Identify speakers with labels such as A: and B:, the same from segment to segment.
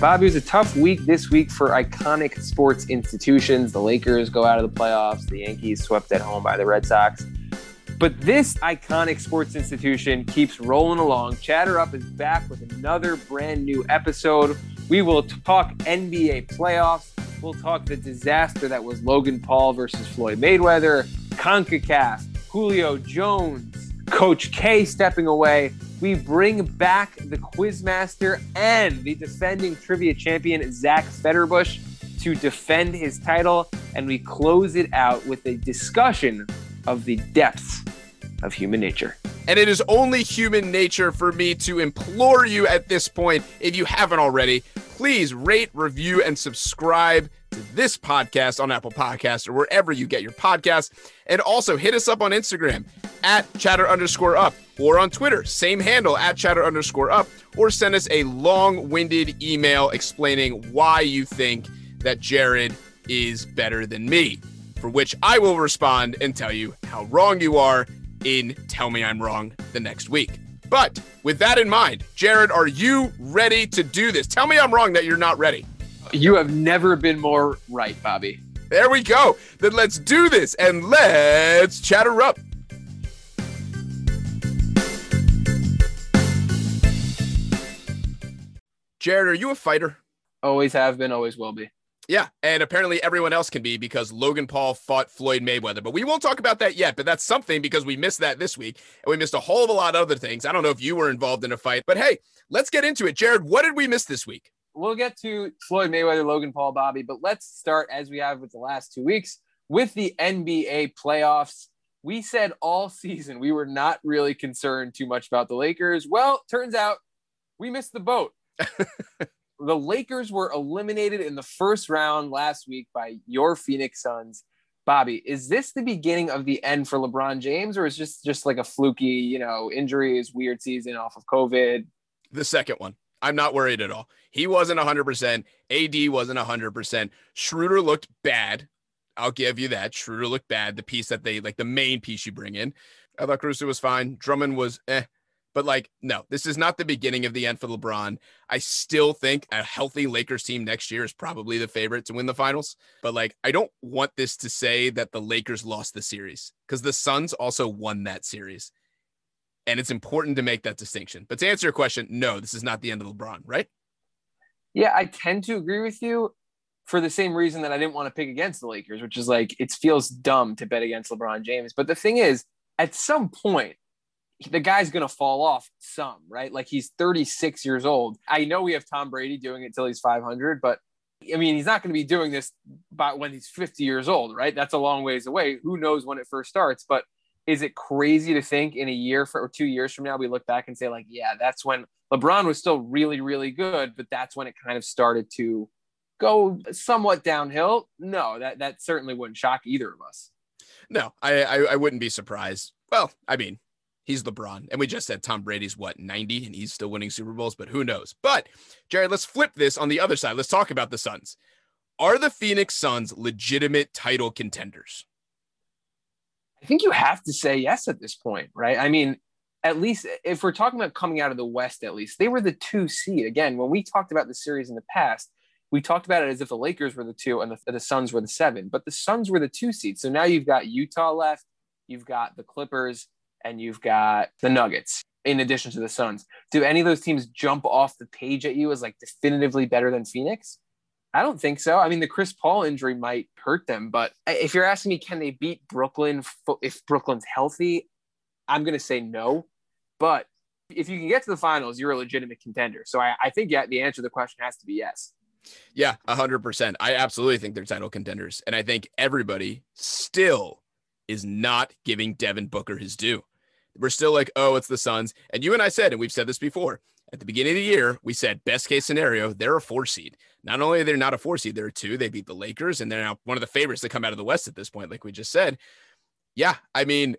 A: Bobby, it was a tough week this week for iconic sports institutions. The Lakers go out of the playoffs, the Yankees swept at home by the Red Sox. But this iconic sports institution keeps rolling along. Chatter Up is back with another brand new episode. We will talk NBA playoffs. We'll talk the disaster that was Logan Paul versus Floyd Mayweather, CONCACAF, Julio Jones, Coach K stepping away we bring back the Quizmaster and the defending trivia champion, Zach Fetterbush, to defend his title. And we close it out with a discussion of the depths of human nature.
B: And it is only human nature for me to implore you at this point, if you haven't already, please rate, review, and subscribe to this podcast on Apple Podcasts or wherever you get your podcasts. And also hit us up on Instagram at chatter underscore up or on Twitter, same handle at chatter underscore up, or send us a long winded email explaining why you think that Jared is better than me, for which I will respond and tell you how wrong you are in Tell Me I'm Wrong the next week. But with that in mind, Jared, are you ready to do this? Tell me I'm wrong that you're not ready.
A: You have never been more right, Bobby.
B: There we go. Then let's do this and let's chatter up. Jared, are you a fighter?
A: Always have been, always will be.
B: Yeah, and apparently everyone else can be because Logan Paul fought Floyd Mayweather. But we won't talk about that yet. But that's something because we missed that this week and we missed a whole of a lot of other things. I don't know if you were involved in a fight, but hey, let's get into it. Jared, what did we miss this week?
A: We'll get to Floyd Mayweather, Logan Paul, Bobby, but let's start as we have with the last two weeks with the NBA playoffs. We said all season we were not really concerned too much about the Lakers. Well, turns out we missed the boat. The Lakers were eliminated in the first round last week by your Phoenix Suns. Bobby, is this the beginning of the end for LeBron James, or is just just like a fluky, you know, injuries, weird season off of COVID?
B: The second one. I'm not worried at all. He wasn't 100%. AD wasn't 100%. Schroeder looked bad. I'll give you that. Schroeder looked bad. The piece that they like, the main piece you bring in. I thought Caruso was fine. Drummond was eh. But like, no, this is not the beginning of the end for LeBron. I still think a healthy Lakers team next year is probably the favorite to win the finals. But like, I don't want this to say that the Lakers lost the series because the Suns also won that series. And it's important to make that distinction. But to answer your question, no, this is not the end of LeBron, right?
A: Yeah, I tend to agree with you for the same reason that I didn't want to pick against the Lakers, which is like it feels dumb to bet against LeBron James. But the thing is, at some point, the guy's going to fall off some, right? Like he's 36 years old. I know we have Tom Brady doing it till he's 500, but I mean, he's not going to be doing this by when he's 50 years old, right? That's a long ways away. Who knows when it first starts? But is it crazy to think in a year for, or two years from now, we look back and say, like, yeah, that's when LeBron was still really, really good, but that's when it kind of started to go somewhat downhill? No, that, that certainly wouldn't shock either of us.
B: No, I, I, I wouldn't be surprised. Well, I mean, He's LeBron. And we just said Tom Brady's what, 90 and he's still winning Super Bowls, but who knows? But Jared, let's flip this on the other side. Let's talk about the Suns. Are the Phoenix Suns legitimate title contenders?
A: I think you have to say yes at this point, right? I mean, at least if we're talking about coming out of the West, at least they were the two seed. Again, when we talked about the series in the past, we talked about it as if the Lakers were the two and the, the Suns were the seven, but the Suns were the two seed. So now you've got Utah left, you've got the Clippers, and you've got the Nuggets in addition to the Suns. Do any of those teams jump off the page at you as like definitively better than Phoenix? I don't think so. I mean, the Chris Paul injury might hurt them, but if you're asking me, can they beat Brooklyn if Brooklyn's healthy? I'm going to say no. But if you can get to the finals, you're a legitimate contender. So I, I think yeah, the answer to the question has to be yes.
B: Yeah, 100%. I absolutely think they're title contenders. And I think everybody still is not giving Devin Booker his due. We're still like, oh, it's the Suns. And you and I said, and we've said this before, at the beginning of the year, we said best case scenario, they're a four seed. Not only are they not a four seed, they're a two. They beat the Lakers, and they're now one of the favorites to come out of the West at this point, like we just said. Yeah, I mean,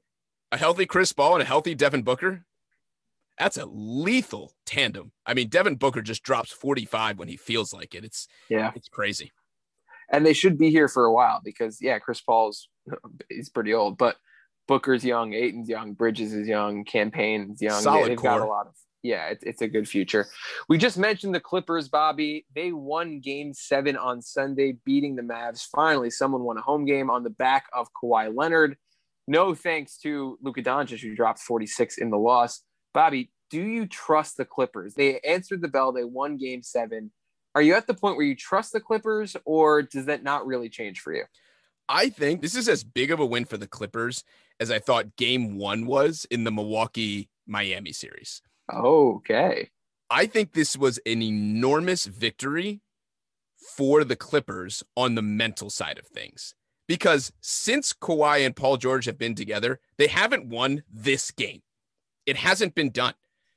B: a healthy Chris Paul and a healthy Devin Booker, that's a lethal tandem. I mean, Devin Booker just drops 45 when he feels like it. It's yeah, it's crazy.
A: And they should be here for a while because yeah, Chris Paul's he's pretty old, but Booker's young, Ayton's young, Bridges is young, Cam Payne's young.
B: Solid
A: They've
B: core.
A: got a lot of yeah, it's, it's a good future. We just mentioned the Clippers, Bobby. They won game seven on Sunday, beating the Mavs. Finally, someone won a home game on the back of Kawhi Leonard. No thanks to Luka Doncic, who dropped 46 in the loss. Bobby, do you trust the Clippers? They answered the bell. They won game seven. Are you at the point where you trust the Clippers, or does that not really change for you?
B: I think this is as big of a win for the Clippers as I thought game one was in the Milwaukee Miami series.
A: Okay.
B: I think this was an enormous victory for the Clippers on the mental side of things. Because since Kawhi and Paul George have been together, they haven't won this game. It hasn't been done.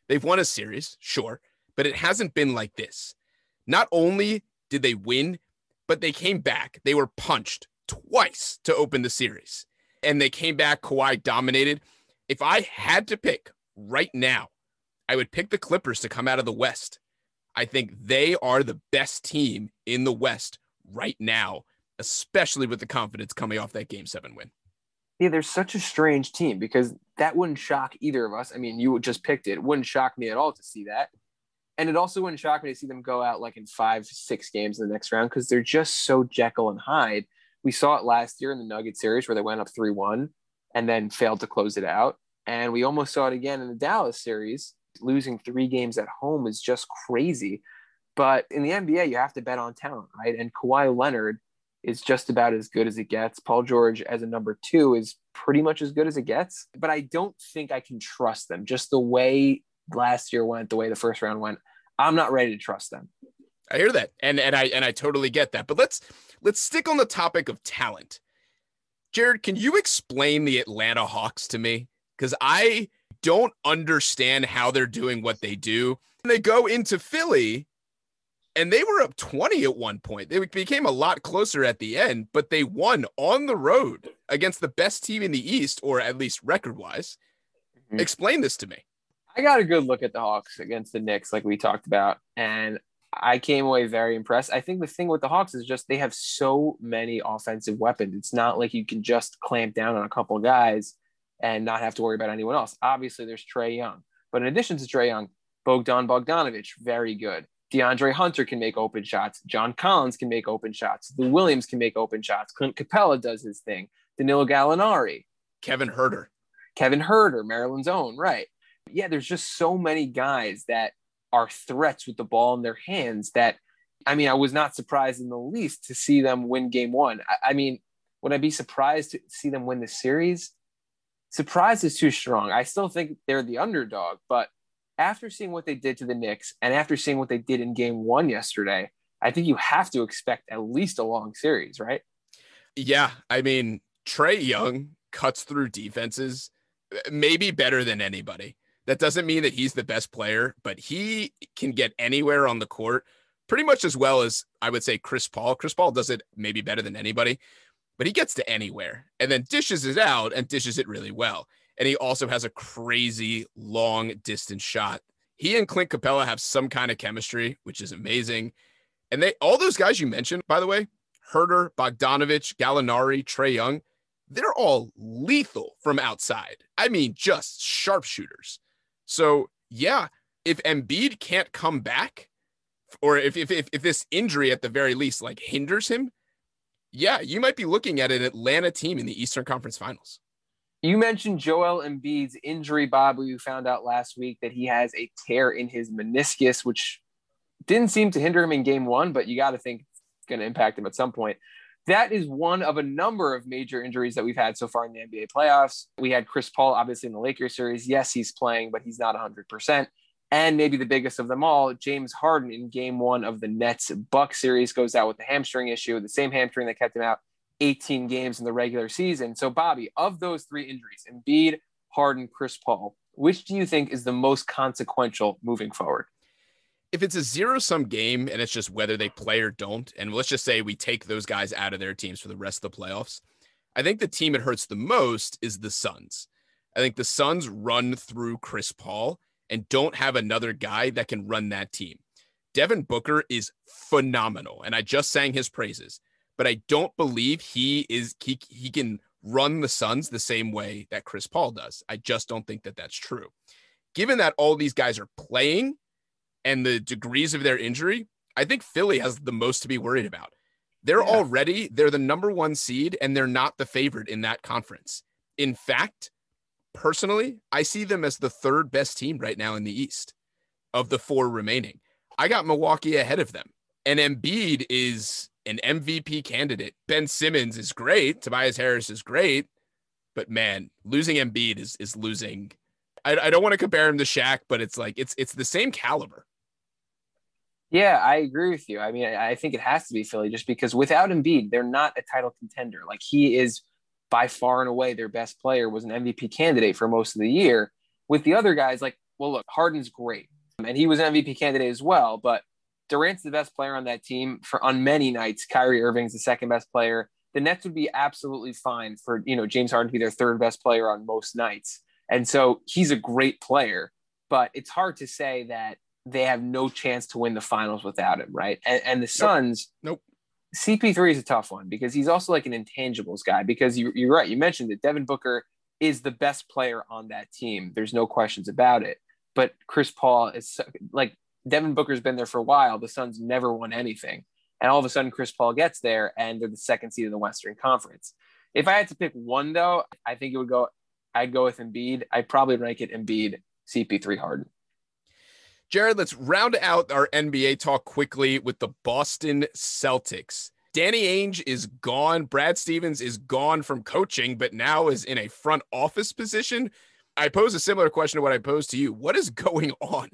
B: They've won a series, sure, but it hasn't been like this. Not only did they win, but they came back. They were punched twice to open the series. And they came back, Kawhi dominated. If I had to pick right now, I would pick the Clippers to come out of the West. I think they are the best team in the West right now, especially with the confidence coming off that game seven win.
A: Yeah, they're such a strange team because that wouldn't shock either of us. I mean, you just picked it. it wouldn't shock me at all to see that. And it also wouldn't shock me to see them go out like in five, six games in the next round because they're just so Jekyll and Hyde. We saw it last year in the Nugget series where they went up 3 1 and then failed to close it out. And we almost saw it again in the Dallas series. Losing three games at home is just crazy. But in the NBA, you have to bet on talent, right? And Kawhi Leonard is just about as good as it gets. Paul George as a number two is pretty much as good as it gets. But I don't think I can trust them. Just the way last year went, the way the first round went, I'm not ready to trust them.
B: I hear that. And and I and I totally get that. But let's let's stick on the topic of talent. Jared, can you explain the Atlanta Hawks to me? Because I don't understand how they're doing what they do. And they go into Philly and they were up 20 at one point. They became a lot closer at the end, but they won on the road against the best team in the East, or at least record wise. Mm-hmm. Explain this to me.
A: I got a good look at the Hawks against the Knicks, like we talked about, and I came away very impressed. I think the thing with the Hawks is just they have so many offensive weapons. It's not like you can just clamp down on a couple of guys and not have to worry about anyone else. Obviously, there's Trae Young, but in addition to Trae Young, Bogdan Bogdanovich, very good. DeAndre Hunter can make open shots. John Collins can make open shots. Lou Williams can make open shots. Clint Capela does his thing. Danilo Gallinari.
B: Kevin Huerter.
A: Kevin Huerter, Maryland's own, right. Yeah, there's just so many guys that are threats with the ball in their hands that, I mean, I was not surprised in the least to see them win game one. I, I mean, would I be surprised to see them win the series? Surprise is too strong. I still think they're the underdog, but after seeing what they did to the Knicks and after seeing what they did in game one yesterday, I think you have to expect at least a long series, right?
B: Yeah. I mean, Trae Young cuts through defenses maybe better than anybody. That doesn't mean that he's the best player, but he can get anywhere on the court pretty much as well as I would say Chris Paul. Chris Paul does it maybe better than anybody, but he gets to anywhere and then dishes it out and dishes it really well. And he also has a crazy long distance shot. He and Clint Capela have some kind of chemistry, which is amazing. And they all those guys you mentioned, by the way, Huerter, Bogdanovich, Gallinari, Trae Young, they're all lethal from outside. I mean, just sharpshooters. So yeah, if Embiid can't come back, or if, if if if this injury at the very least like hinders him, yeah, you might be looking at an Atlanta team in the Eastern Conference Finals.
A: You mentioned Joel Embiid's injury, Bob. We found out last week that he has a tear in his meniscus, which didn't seem to hinder him in game one, but you got to think it's going to impact him at some point. That is one of a number of major injuries that we've had so far in the NBA playoffs. We had Chris Paul, obviously, in the Lakers series. Yes, he's playing, but he's not 100%. And maybe the biggest of them all, James Harden in game one of the Nets Buck series goes out with the hamstring issue, the same hamstring that kept him out 18 games in the regular season. So, Bobby, of those three injuries, Embiid, Harden, Chris Paul, which do you think is the most consequential moving forward?
B: If it's a zero sum game and it's just whether they play or don't, and let's just say we take those guys out of their teams for the rest of the playoffs, I think the team it hurts the most is the Suns. I think the Suns run through Chris Paul and don't have another guy that can run that team. Devin Booker is phenomenal, and I just sang his praises but I don't believe he is he, he can run the Suns the same way that Chris Paul does. I just don't think that that's true. given that all these guys are playing and the degrees of their injury, I think Philly has the most to be worried about. They're yeah. already they're the number 1 seed and they're not the favorite in that conference. In fact, personally, I see them as the third best team right now in the East of the four remaining. I got Milwaukee ahead of them. And Embiid is an MVP candidate. Ben Simmons is great. Tobias Harris is great. But man, losing Embiid is is losing. I, I don't want to compare him to Shaq, but it's like it's it's the same caliber.
A: Yeah, I agree with you. I mean, I think it has to be Philly just because without Embiid, they're not a title contender. Like he is by far and away their best player, was an MVP candidate for most of the year. With the other guys, like, well, look, Harden's great. Um, and he was an MVP candidate as well, but Durant's the best player on that team for on many nights. Kyrie Irving's the second best player. The Nets would be absolutely fine for you know James Harden to be their third best player on most nights. And so he's a great player, but it's hard to say that they have no chance to win the finals without him, right? And, and the Suns,
B: nope. nope.
A: CP3 is a tough one because he's also like an intangibles guy. Because you, you're right, you mentioned that Devin Booker is the best player on that team. There's no questions about it. But Chris Paul is like Devin Booker's been there for a while. The Suns never won anything. And all of a sudden, Chris Paul gets there and they're the second seed in the Western Conference. If I had to pick one, though, I think it would go, I'd go with Embiid. I'd probably rank it Embiid, CP3 Harden.
B: Jared, let's round out our NBA talk quickly with the Boston Celtics. Danny Ainge is gone. Brad Stevens is gone from coaching, but now is in a front office position. I pose a similar question to what I posed to you. What is going on?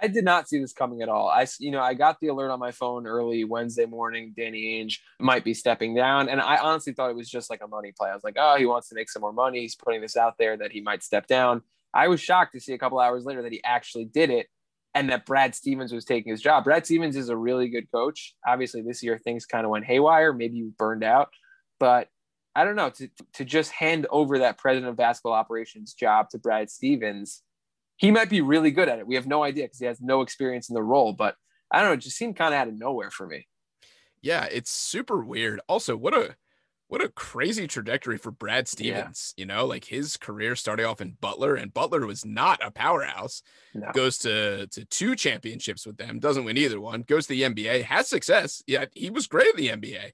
A: I did not see this coming at all. I, you know, I got the alert on my phone early Wednesday morning. Danny Ainge might be stepping down, and I honestly thought it was just like a money play. I was like, oh, he wants to make some more money. He's putting this out there that he might step down. I was shocked to see a couple hours later that he actually did it, and that Brad Stevens was taking his job. Brad Stevens is a really good coach. Obviously, this year things kind of went haywire. Maybe you burned out, but I don't know to to just hand over that president of basketball operations job to Brad Stevens he might be really good at it. We have no idea because he has no experience in the role. But I don't know, it just seemed kind of out of nowhere for me.
B: Yeah, it's super weird. Also, what a what a crazy trajectory for Brad Stevens. Yeah. You know, like his career starting off in Butler, and Butler was not a powerhouse. No. Goes to to two championships with them, doesn't win either one. Goes to the NBA, has success. Yeah, he was great at the NBA,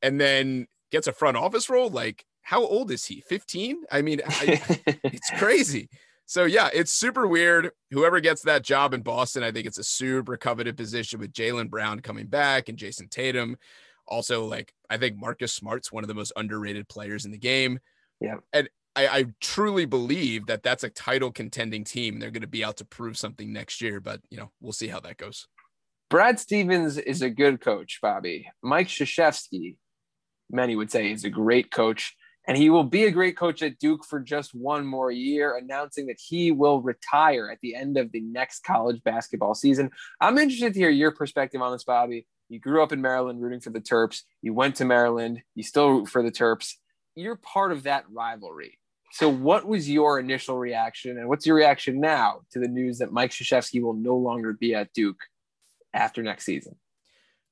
B: and then gets a front office role. Like, how old is he? Fifteen? I mean, I, it's crazy. So yeah, it's super weird. Whoever gets that job in Boston, I think it's a super coveted position with Jaylen Brown coming back and Jayson Tatum. Also, like I think Marcus Smart's one of the most underrated players in the game.
A: Yeah,
B: and I, I truly believe that that's a title contending team. They're going to be out to prove something next year, but you know we'll see how that goes.
A: Brad Stevens is a good coach, Bobby. Mike Krzyzewski, many would say, is a great coach and he will be a great coach at Duke for just one more year, announcing that he will retire at the end of the next college basketball season. I'm interested to hear your perspective on this, Bobby. You grew up in Maryland rooting for the Terps. You went to Maryland. You still root for the Terps. You're part of that rivalry. So, what was your initial reaction, and what's your reaction now to the news that Mike Krzyzewski will no longer be at Duke after next season?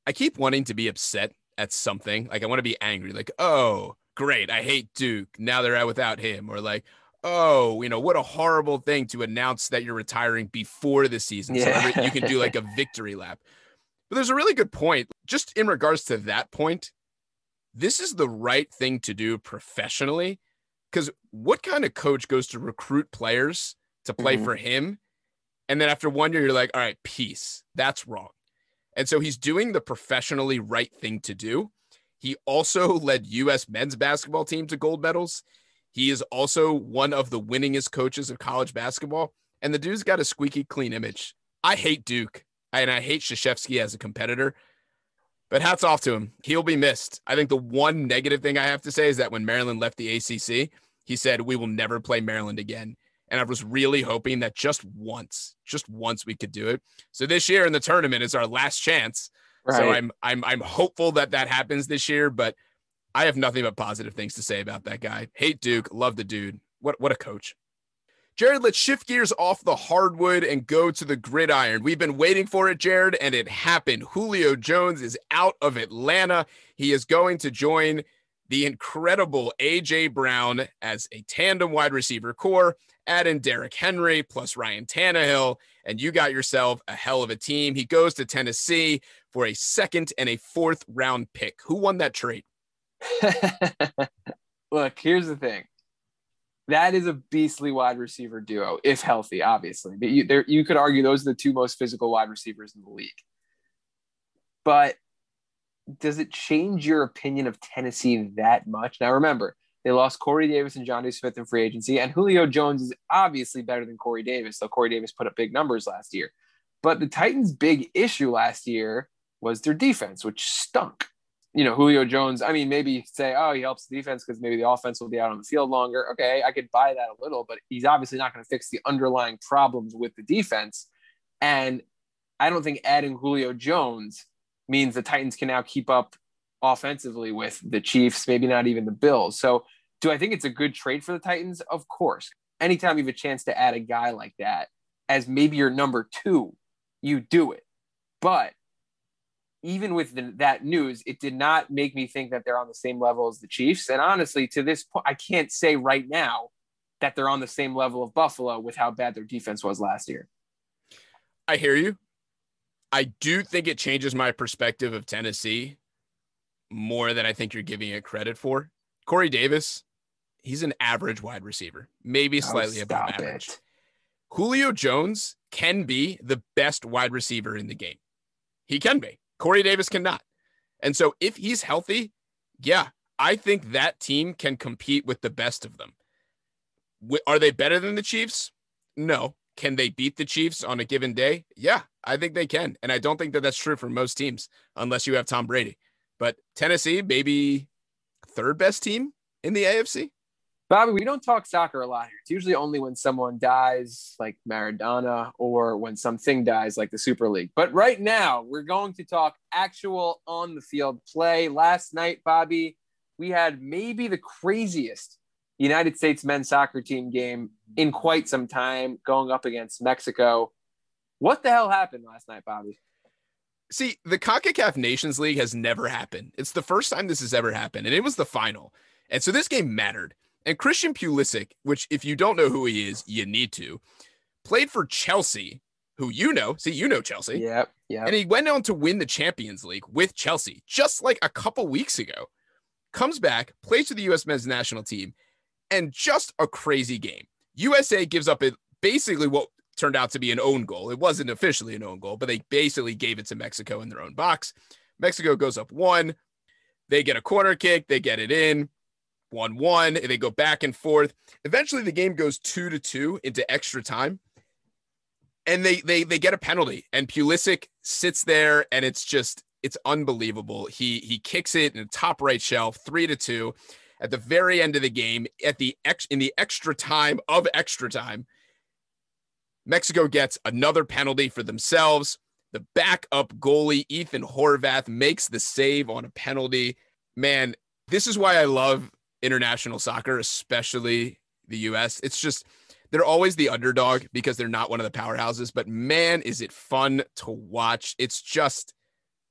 B: I keep wanting to be upset at something. Like, I want to be angry. Like, oh, great, I hate Duke. Now they're out without him. Or like, oh, you know, what a horrible thing to announce that you're retiring before the season. Yeah. So you can do like a victory lap. But there's a really good point. Just in regards to that point, this is the right thing to do professionally. Because what kind of coach goes to recruit players to play mm-hmm. for him? And then after one year, you're like, all right, peace. That's wrong. And so he's doing the professionally right thing to do. He also led U.S. men's basketball team to gold medals. He is also one of the winningest coaches of college basketball. And the dude's got a squeaky clean image. I hate Duke and I hate Krzyzewski as a competitor, but hats off to him. He'll be missed. I think the one negative thing I have to say is that when Maryland left the ACC, he said, We will never play Maryland again. And I was really hoping that just once, just once we could do it. So this year in the tournament is our last chance Right. So I'm I'm I'm hopeful that that happens this year, but I have nothing but positive things to say about that guy. Hate Duke, love the dude. What what a coach. Jared, let's shift gears off the hardwood and go to the gridiron. We've been waiting for it, Jared, and it happened. Julio Jones is out of Atlanta. He is going to join the incredible A.J. Brown as a tandem wide receiver corps, add in Derrick Henry plus Ryan Tannehill, and you got yourself a hell of a team. He goes to Tennessee for a second and a fourth round pick. Who won that trade?
A: Look, here's the thing. That is a beastly wide receiver duo, if healthy, obviously. But you, there, you could argue those are the two most physical wide receivers in the league. But does it change your opinion of Tennessee that much? Now, remember, they lost Corey Davis and Jonnu Smith in free agency, and Julio Jones is obviously better than Corey Davis, though Corey Davis put up big numbers last year. But the Titans' big issue last year was their defense, which stunk. You know, Julio Jones, I mean, maybe say, oh, he helps the defense because maybe the offense will be out on the field longer. Okay, I could buy that a little, but he's obviously not going to fix the underlying problems with the defense. And I don't think adding Julio Jones means the Titans can now keep up offensively with the Chiefs, maybe not even the Bills. So, do I think it's a good trade for the Titans? Of course. Anytime you have a chance to add a guy like that as maybe your number two, you do it. But even with the, that news, it did not make me think that they're on the same level as the Chiefs. And honestly, to this point, I can't say right now that they're on the same level of Buffalo with how bad their defense was last year.
B: I hear you. I do think it changes my perspective of Tennessee more than I think you're giving it credit for. Corey Davis, he's an average wide receiver, maybe oh, slightly oh, above average. It. Julio Jones can be the best wide receiver in the game. He can be. Corey Davis cannot. And so if he's healthy, yeah, I think that team can compete with the best of them. Are they better than the Chiefs? No. Can they beat the Chiefs on a given day? Yeah, I think they can. And I don't think that that's true for most teams unless you have Tom Brady. But Tennessee, maybe third best team in the AFC.
A: Bobby, we don't talk soccer a lot here. It's usually only when someone dies, like Maradona, or when something dies, like the Super League. But right now, we're going to talk actual on the field play. Last night, Bobby, we had maybe the craziest United States men's soccer team game in quite some time going up against Mexico. What the hell happened last night, Bobby?
B: See, the CONCACAF Nations League has never happened. It's the first time this has ever happened, and it was the final. And so this game mattered. And Christian Pulisic, which if you don't know who he is, you need to, played for Chelsea, who you know. See, you know Chelsea.
A: Yep. Yeah.
B: And he went on to win the Champions League with Chelsea just like a couple weeks ago. Comes back, plays for the U.S. men's national team, and just a crazy game. USA gives up it basically what turned out to be an own goal. It wasn't officially an own goal, but they basically gave it to Mexico in their own box. Mexico goes up one. They get a corner kick, they get it in. 1 1. and They go back and forth. Eventually, the game goes 2 to 2 into extra time. And they, they, they get a penalty. And Pulisic sits there, and it's just, it's unbelievable. He, he kicks it in the top right shelf, 3 to 2 at the very end of the game, at the ex in the extra time of extra time, Mexico gets another penalty for themselves. The backup goalie, Ethan Horvath, makes the save on a penalty. Man, this is why I love international soccer, especially the US. It's just they're always the underdog because they're not one of the powerhouses, but man, is it fun to watch. It's just,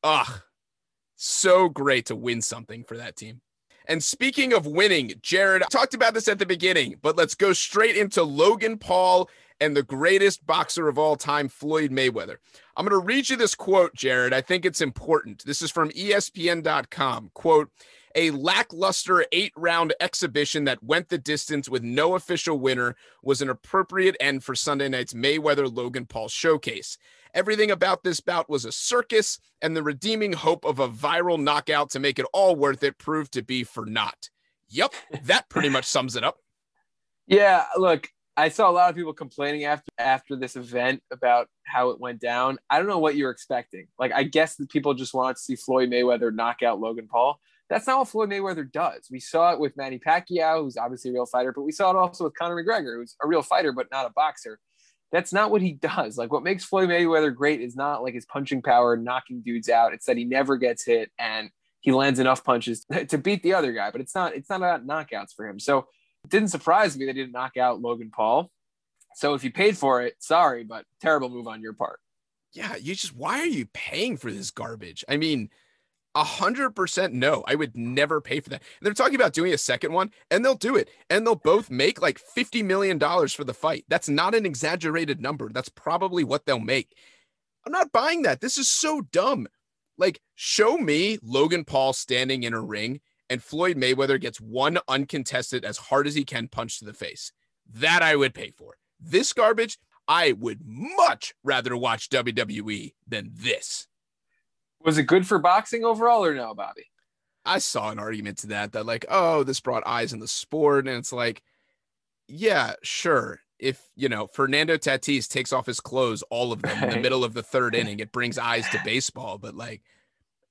B: ugh, so great to win something for that team. And speaking of winning, Jared I talked about this at the beginning, but let's go straight into Logan Paul and the greatest boxer of all time, Floyd Mayweather. I'm going to read you this quote, Jared. I think it's important. This is from ESPN.com. Quote, a lackluster eight round exhibition that went the distance with no official winner was an appropriate end for Sunday night's Mayweather Logan Paul showcase. Everything about this bout was a circus, and the redeeming hope of a viral knockout to make it all worth it proved to be for naught. Yep, that pretty much sums it up.
A: Yeah, look, I saw a lot of people complaining after after this event about how it went down. I don't know what you're expecting. Like, I guess that people just want to see Floyd Mayweather knock out Logan Paul. That's not what Floyd Mayweather does. We saw it with Manny Pacquiao, who's obviously a real fighter, but we saw it also with Conor McGregor, who's a real fighter but not a boxer. That's not what he does. Like what makes Floyd Mayweather great is not like his punching power, knocking dudes out. It's that he never gets hit and he lands enough punches to beat the other guy. But it's not it's not about knockouts for him. So it didn't surprise me that he didn't knock out Logan Paul. So if you paid for it, sorry, but terrible move on your part.
B: Yeah, you just why are you paying for this garbage? I mean, A hundred percent no. I would never pay for that. And they're talking about doing a second one, and they'll do it. And they'll both make like $50 million for the fight. That's not an exaggerated number. That's probably what they'll make. I'm not buying that. This is so dumb. Like, show me Logan Paul standing in a ring and Floyd Mayweather gets one uncontested as hard as he can punch to the face. That I would pay for. This garbage, I would much rather watch WWE than this.
A: Was it good for boxing overall or no, Bobby?
B: I saw an argument to that that like, oh, this brought eyes in the sport, and it's like, yeah, sure. If you know Fernando Tatis takes off his clothes, all of them in the middle of the third inning, it brings eyes to baseball. But like,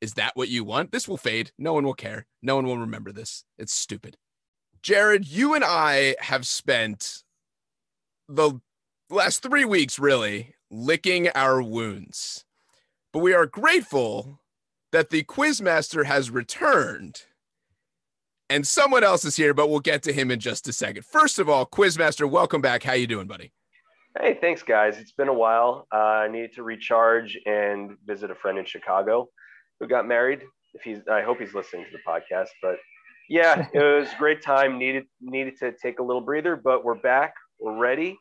B: is that what you want? This will fade. No one will care. No one will remember this. It's stupid. Jared, you and I have spent the last three weeks really licking our wounds but we are grateful that the quizmaster has returned and someone else is here but we'll get to him in just a second first of all quizmaster welcome back how you doing buddy
C: hey thanks guys it's been a while uh, i needed to recharge and visit a friend in chicago who got married if he's i hope he's listening to the podcast but yeah it was a great time needed needed to take a little breather but we're back we're ready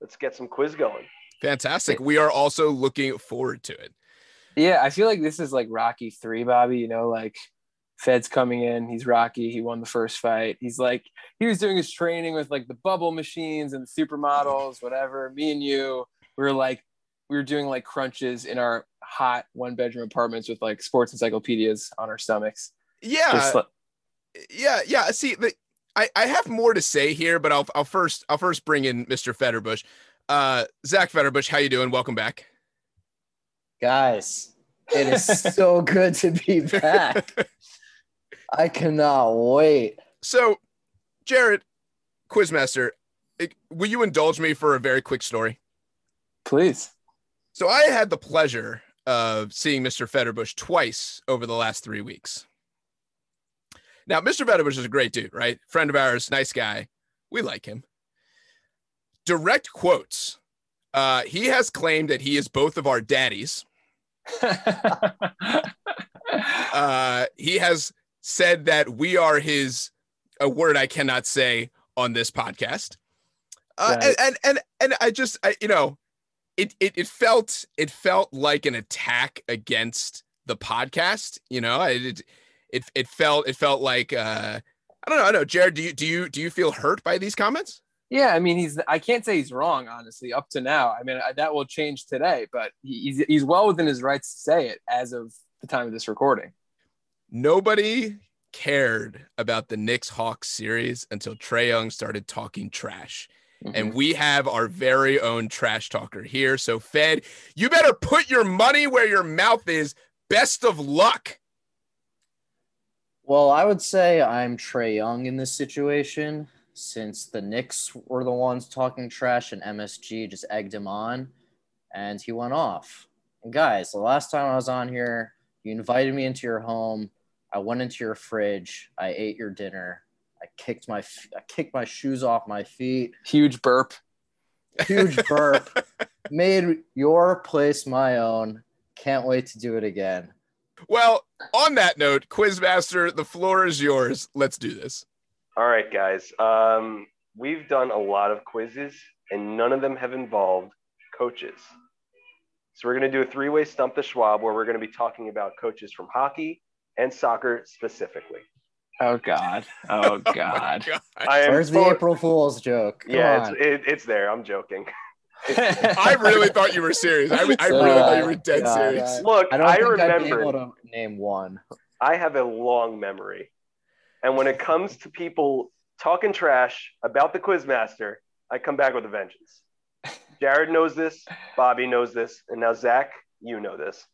C: let's get some quiz going
B: fantastic we are also looking forward to it
A: yeah, I feel like this is like Rocky three, Bobby. You know, like Fed's coming in. He's Rocky. He won the first fight. He's like he was doing his training with like the bubble machines and the supermodels, whatever. Me and you, we were like we were doing like crunches in our hot one bedroom apartments with like sports encyclopedias on our stomachs.
B: Yeah, like- yeah, yeah. See, the, I I have more to say here, but I'll I'll first I'll first bring in Mr. Fetterbush. Uh, Zach Fetterbush, how you doing? Welcome back.
D: Guys, it is so good to be back. I cannot wait.
B: So, Jared, Quizmaster, will you indulge me for a very quick story?
A: Please.
B: So, I had the pleasure of seeing Mr. Fetterbush twice over the last three weeks. Now, Mr. Fetterbush is a great dude, right? Friend of ours, nice guy. We like him. Direct quotes. Uh, he has claimed that he is both of our daddies uh, he has said that we are his a word I cannot say on this podcast. Uh, right. and, and and and I just I, you know it, it it felt it felt like an attack against the podcast. You know, it it it felt it felt like uh, I don't know. I don't know, Jared. Do you do you do you feel hurt by these comments?
A: Yeah, I mean, he's. I can't say he's wrong, honestly. Up to now, I mean, that will change today, but he's he's well within his rights to say it as of the time of this recording.
B: Nobody cared about the Knicks Hawks series until Trae Young started talking trash. Mm-hmm. And we have our very own trash talker here. So, Fed, you better put your money where your mouth is. Best of luck.
D: Well, I would say I'm Trae Young in this situation since the Knicks were the ones talking trash and MSG just egged him on and he went off. And guys, the last time I was on here, you invited me into your home. I went into your fridge. I ate your dinner. I kicked my I kicked my shoes off my feet.
A: Huge burp.
D: Huge burp. Made your place my own. Can't wait to do it again.
B: Well, on that note, Quizmaster, the floor is yours. Let's do this.
C: All right, guys. Um, we've done a lot of quizzes, and none of them have involved coaches. So we're going to do a three-way stump the Schwab, where we're going to be talking about coaches from hockey and soccer specifically.
A: Oh God! Oh God! oh
D: God. Where's the April Fool's joke?
C: Come yeah, it's, it, it's there. I'm joking.
B: I really thought you were serious. I, I really thought you were dead God, serious.
C: Look, I, don't I think remember. I'd be
D: able to name one.
C: I have a long memory. And when it comes to people talking trash about the Quizmaster, I come back with a vengeance. Jared knows this, Bobby knows this, and now Zach, you know this.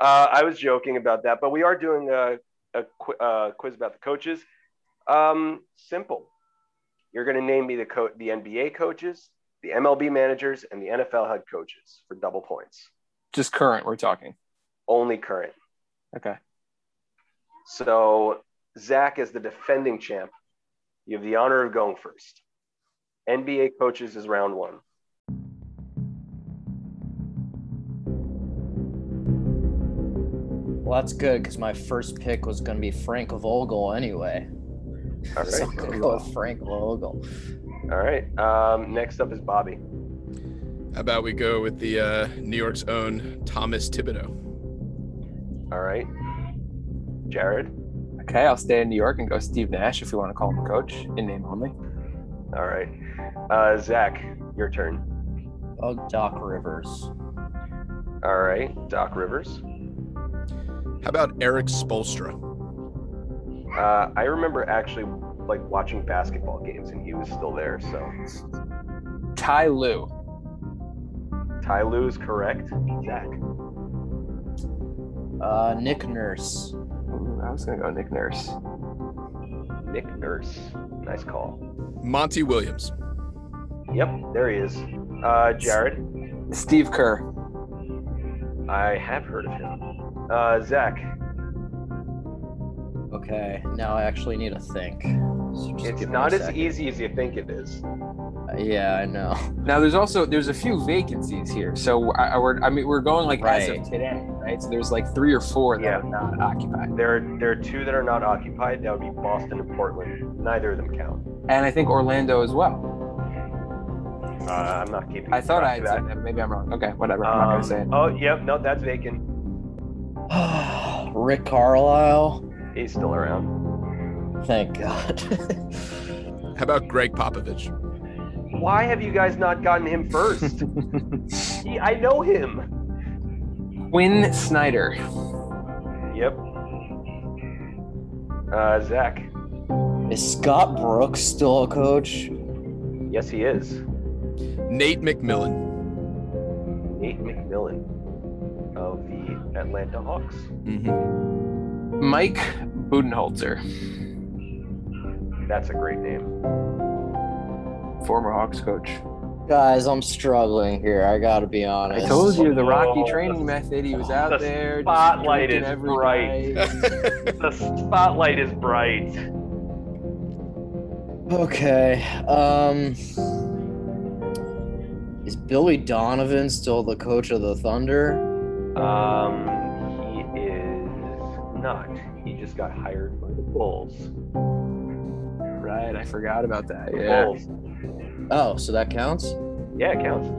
C: Uh, I was joking about that, but we are doing a, a qu- uh, quiz about the coaches. Um, simple. You're going to name me the co- the NBA coaches, the MLB managers, and the NFL head coaches for double points.
A: Just current, we're talking.
C: Only current.
A: Okay.
C: So Zach, as the defending champ, you have the honor of going first. NBA coaches is round one.
D: Well, that's good because my first pick was going to be Frank Vogel anyway.
C: All
D: So I'm going to go with Frank Vogel.
C: All right. Um, next up is Bobby.
B: How about we go with the uh, New York's own Thomas Thibodeau?
C: All right. Jared.
A: Okay, I'll stay in New York and go Steve Nash if we want to call him coach in name only.
C: All right. Uh, Zach, your turn.
D: Oh, Doc Rivers.
C: All right. Doc Rivers.
B: How about Erik Spoelstra?
C: Uh, I remember actually like watching basketball games and he was still there. So
A: Ty Lue.
C: Ty Lue is correct. Zach.
D: Uh, Nick Nurse.
A: Ooh, I was gonna go Nick Nurse.
C: Nick Nurse. Nice call.
B: Monty Williams.
C: Yep, there he is. Uh, Jared.
A: Steve Kerr.
C: I have heard of him. Uh, Zach.
D: Okay, now I actually need to think. So
C: It's
D: give me a
C: not as easy as you think it is.
D: Uh, Yeah, I know.
A: Now there's also there's a few vacancies here, so I, I, we're I mean we're going like as of today, right? So there's like three or four that
C: Yeah.
A: are not occupied,
C: There, are there are two that are not occupied. That would be Boston and Portland. Neither of them count.
A: and I think Orlando as well.
C: Uh, I'm not keeping.
A: I thought I
C: track
A: had said that, maybe I'm wrong. Okay, whatever. I'm not
C: Um,
A: gonna say it.
C: Oh, yep. No, that's vacant.
D: Rick Carlisle.
C: He's still around.
D: Thank God.
B: How about Gregg Popovich?
C: Why have you guys not gotten him first? he, I know him.
A: Quin Snyder.
C: Yep. Uh, Zach.
D: Is Scott Brooks still a coach?
C: Yes, he is.
B: Nate McMillan.
C: Nate McMillan of the Atlanta Hawks.
B: Mm-hmm.
A: Mike Budenholzer,
C: That's a great name.
A: former Hawks coach.
D: Guys, I'm struggling here. I gotta be honest.
A: I told you the Rocky
C: Oh,
A: training
C: the-
A: method. He was
C: the
A: out there. just
C: spotlight is bright. The spotlight is bright.
D: Okay. Um. Is Billy Donovan still the coach of the Thunder?
C: Um, he is not. He just got hired by the Bulls.
A: Right, I forgot about that.
C: The
A: Yeah.
C: Bulls.
D: Oh, so that counts.
C: Yeah, it counts. you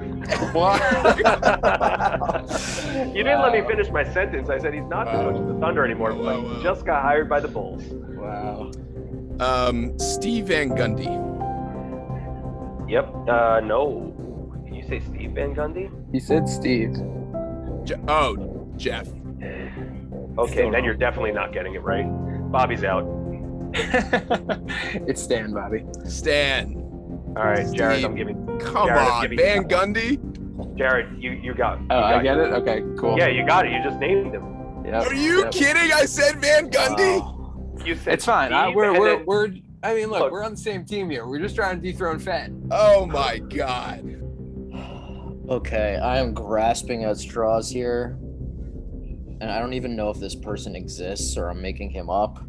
C: didn't let me finish my sentence. I said he's not the coach of the Thunder anymore,
B: Wow,
C: but
B: wow, wow.
C: he just got hired by the Bulls.
A: Wow.
B: Um, Steve Van Gundy.
C: Yep. Uh, no. Did you say Steve Van Gundy?
A: He said Steve.
B: Je- oh, Jeff.
C: Okay, then you're definitely not getting it right. Bobby's out.
A: it's Stan, Bobby.
B: Stan.
C: All right, Jared,
B: Steve.
C: I'm giving
B: Come
C: Jared, I'm
B: on,
C: giving you
B: Van
C: that
B: Gundy.
C: Jared. You you got. You
A: Oh, I
C: got
A: get it. Okay, cool.
C: Yeah, you got it. You just named him.
A: Yep,
B: Are you
A: yep.
B: kidding? I said Van Gundy.
A: Oh.
C: You said
A: It's fine. I,
C: Steve,
A: we're
C: and
A: we're
C: then-
A: we're. I mean, look,
C: Look.
A: we're on the same team here. We're just trying to dethrone Fed.
B: Oh my God.
D: Okay, I am grasping at straws here. And I don't even know if this person exists or I'm making him up.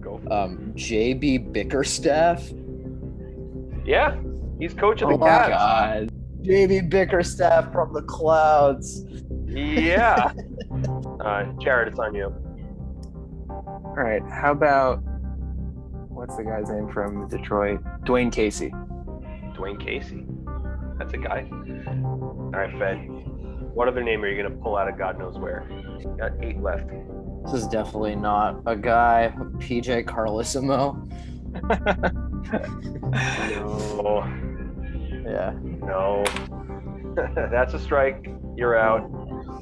C: Go for it.
D: Um, JB Bickerstaff.
C: Yeah, he's coach of the
D: Oh my
C: Cavs.
A: God.
D: JB Bickerstaff from the clouds.
C: Yeah. uh, Jared, it's on you.
A: All right. How about what's the guy's name from Detroit? Dwane Casey.
C: Dwane Casey. That's a guy. All right, Fed. What other name are you gonna pull out of God knows where? Got eight left.
D: This is definitely not a guy. PJ Carlesimo.
C: No,
D: Yeah.
C: no. That's a strike. You're out.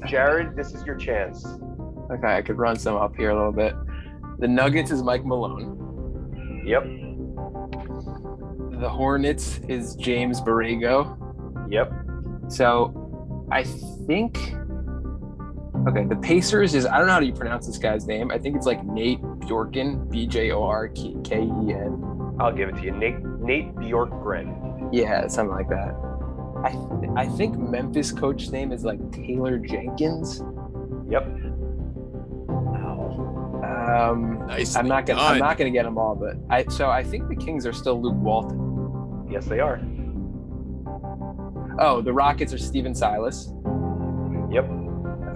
C: Jared, this is your chance.
A: Okay, I could run some up here a little bit. The Nuggets is Mike Malone.
C: Yep.
A: The Hornets is James Borrego.
C: Yep.
A: So I think okay, the Pacers is I don't know how do you pronounce this guy's name. I think it's like Nate Bjorken, B J O R K E N.
C: I'll give it to you. Nate Nate Bjorkgren.
A: Yeah, something like that. I th- I think Memphis coach's name is like Taylor Jenkins.
C: Yep.
A: Um,
B: Nice.
A: I'm not gonna I'm not gonna get them all, but I so I think the Kings are still Luke Walton.
C: Yes, they are.
A: Oh, the Rockets are Stephen Silas.
C: Yep.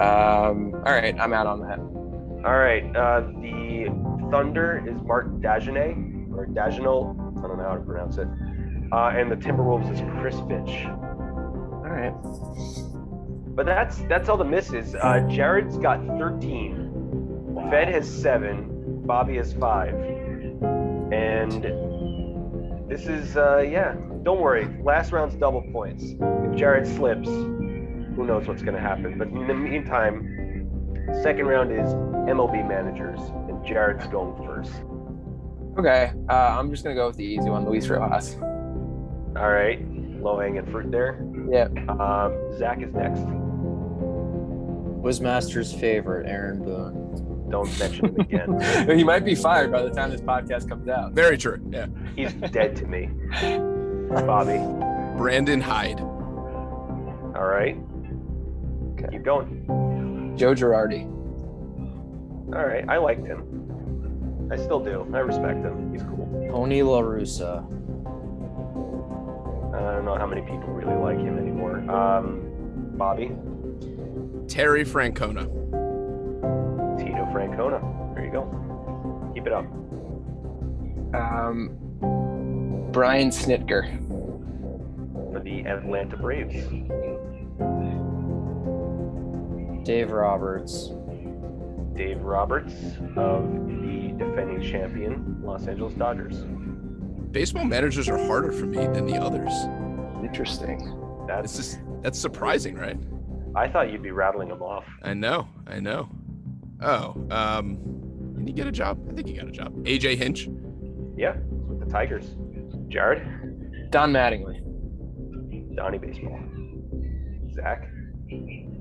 A: Um, all right, I'm out on that.
C: All right. Uh, the Thunder is Mark Dagenet or Dagenol. I don't know how to pronounce it. Uh, and the Timberwolves is Chris Finch.
A: All right.
C: But that's that's all the misses. Uh, Jared's got 13. Fed has seven. Bobby has five. And this is uh, yeah. Don't worry. Last round's double points. If Jared slips, who knows what's going to happen. But in the meantime, second round is MLB managers, and Jared's going first.
A: Okay. Uh, I'm just gonna go with the easy one, Luis Rojas.
C: All right, low hanging fruit there.
A: Yeah.
C: Um, Zach is next.
D: Was Master's favorite, Aaron Boone.
C: Don't mention him again.
A: he might be fired by the time this podcast comes out.
B: Very true. Yeah.
C: He's dead to me. Bobby.
B: Brandon Hyde.
C: All right.
A: Okay.
C: Keep going.
A: Joe Girardi.
C: All right. I liked him. I still do. I respect him. He's cool.
D: Tony La Russa.
C: I don't know how many people really like him anymore. Um, Bobby.
B: Terry Francona.
C: Tito Francona. There you go. Keep it up.
A: Um, Brian Snitker.
C: For the Atlanta Braves.
D: Dave Roberts.
C: Dave Roberts of the defending champion Los Angeles Dodgers.
B: Baseball managers are harder for me than the others.
A: Interesting.
C: That's
B: just that's surprising, right?
C: I thought you'd be rattling them off.
B: I know, I know. Oh, um, did he get a job? I think he got a job. AJ Hinch.
C: Yeah, with the Tigers. Jared,
A: Don Mattingly.
C: Donnie Baseball. Zach,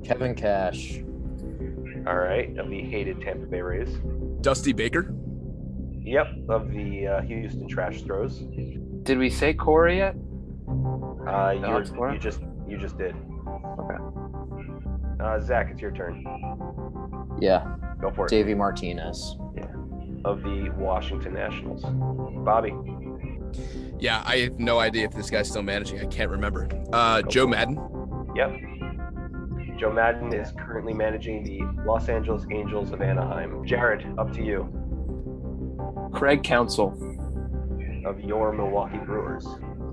D: Kevin Cash.
C: all right, of the hated Tampa Bay Rays.
B: Dusty Baker.
C: Yep, of the uh, Houston Trash Throws.
A: Did we say Corey yet?
C: Uh, you
A: Cora?
C: you just you just did.
A: Okay.
C: Uh, Zach, it's your turn.
D: Yeah,
C: Go for it.
D: Davey Martinez. Yeah.
C: Of the Washington Nationals. Bobby,
B: Yeah, I have no idea if this guy's still managing. I can't remember. Uh, Joe Maddon.
C: Yep. Joe Maddon is currently managing the Los Angeles Angels of Anaheim. Jared, up to you.
A: Craig Counsell.
C: Of your Milwaukee Brewers.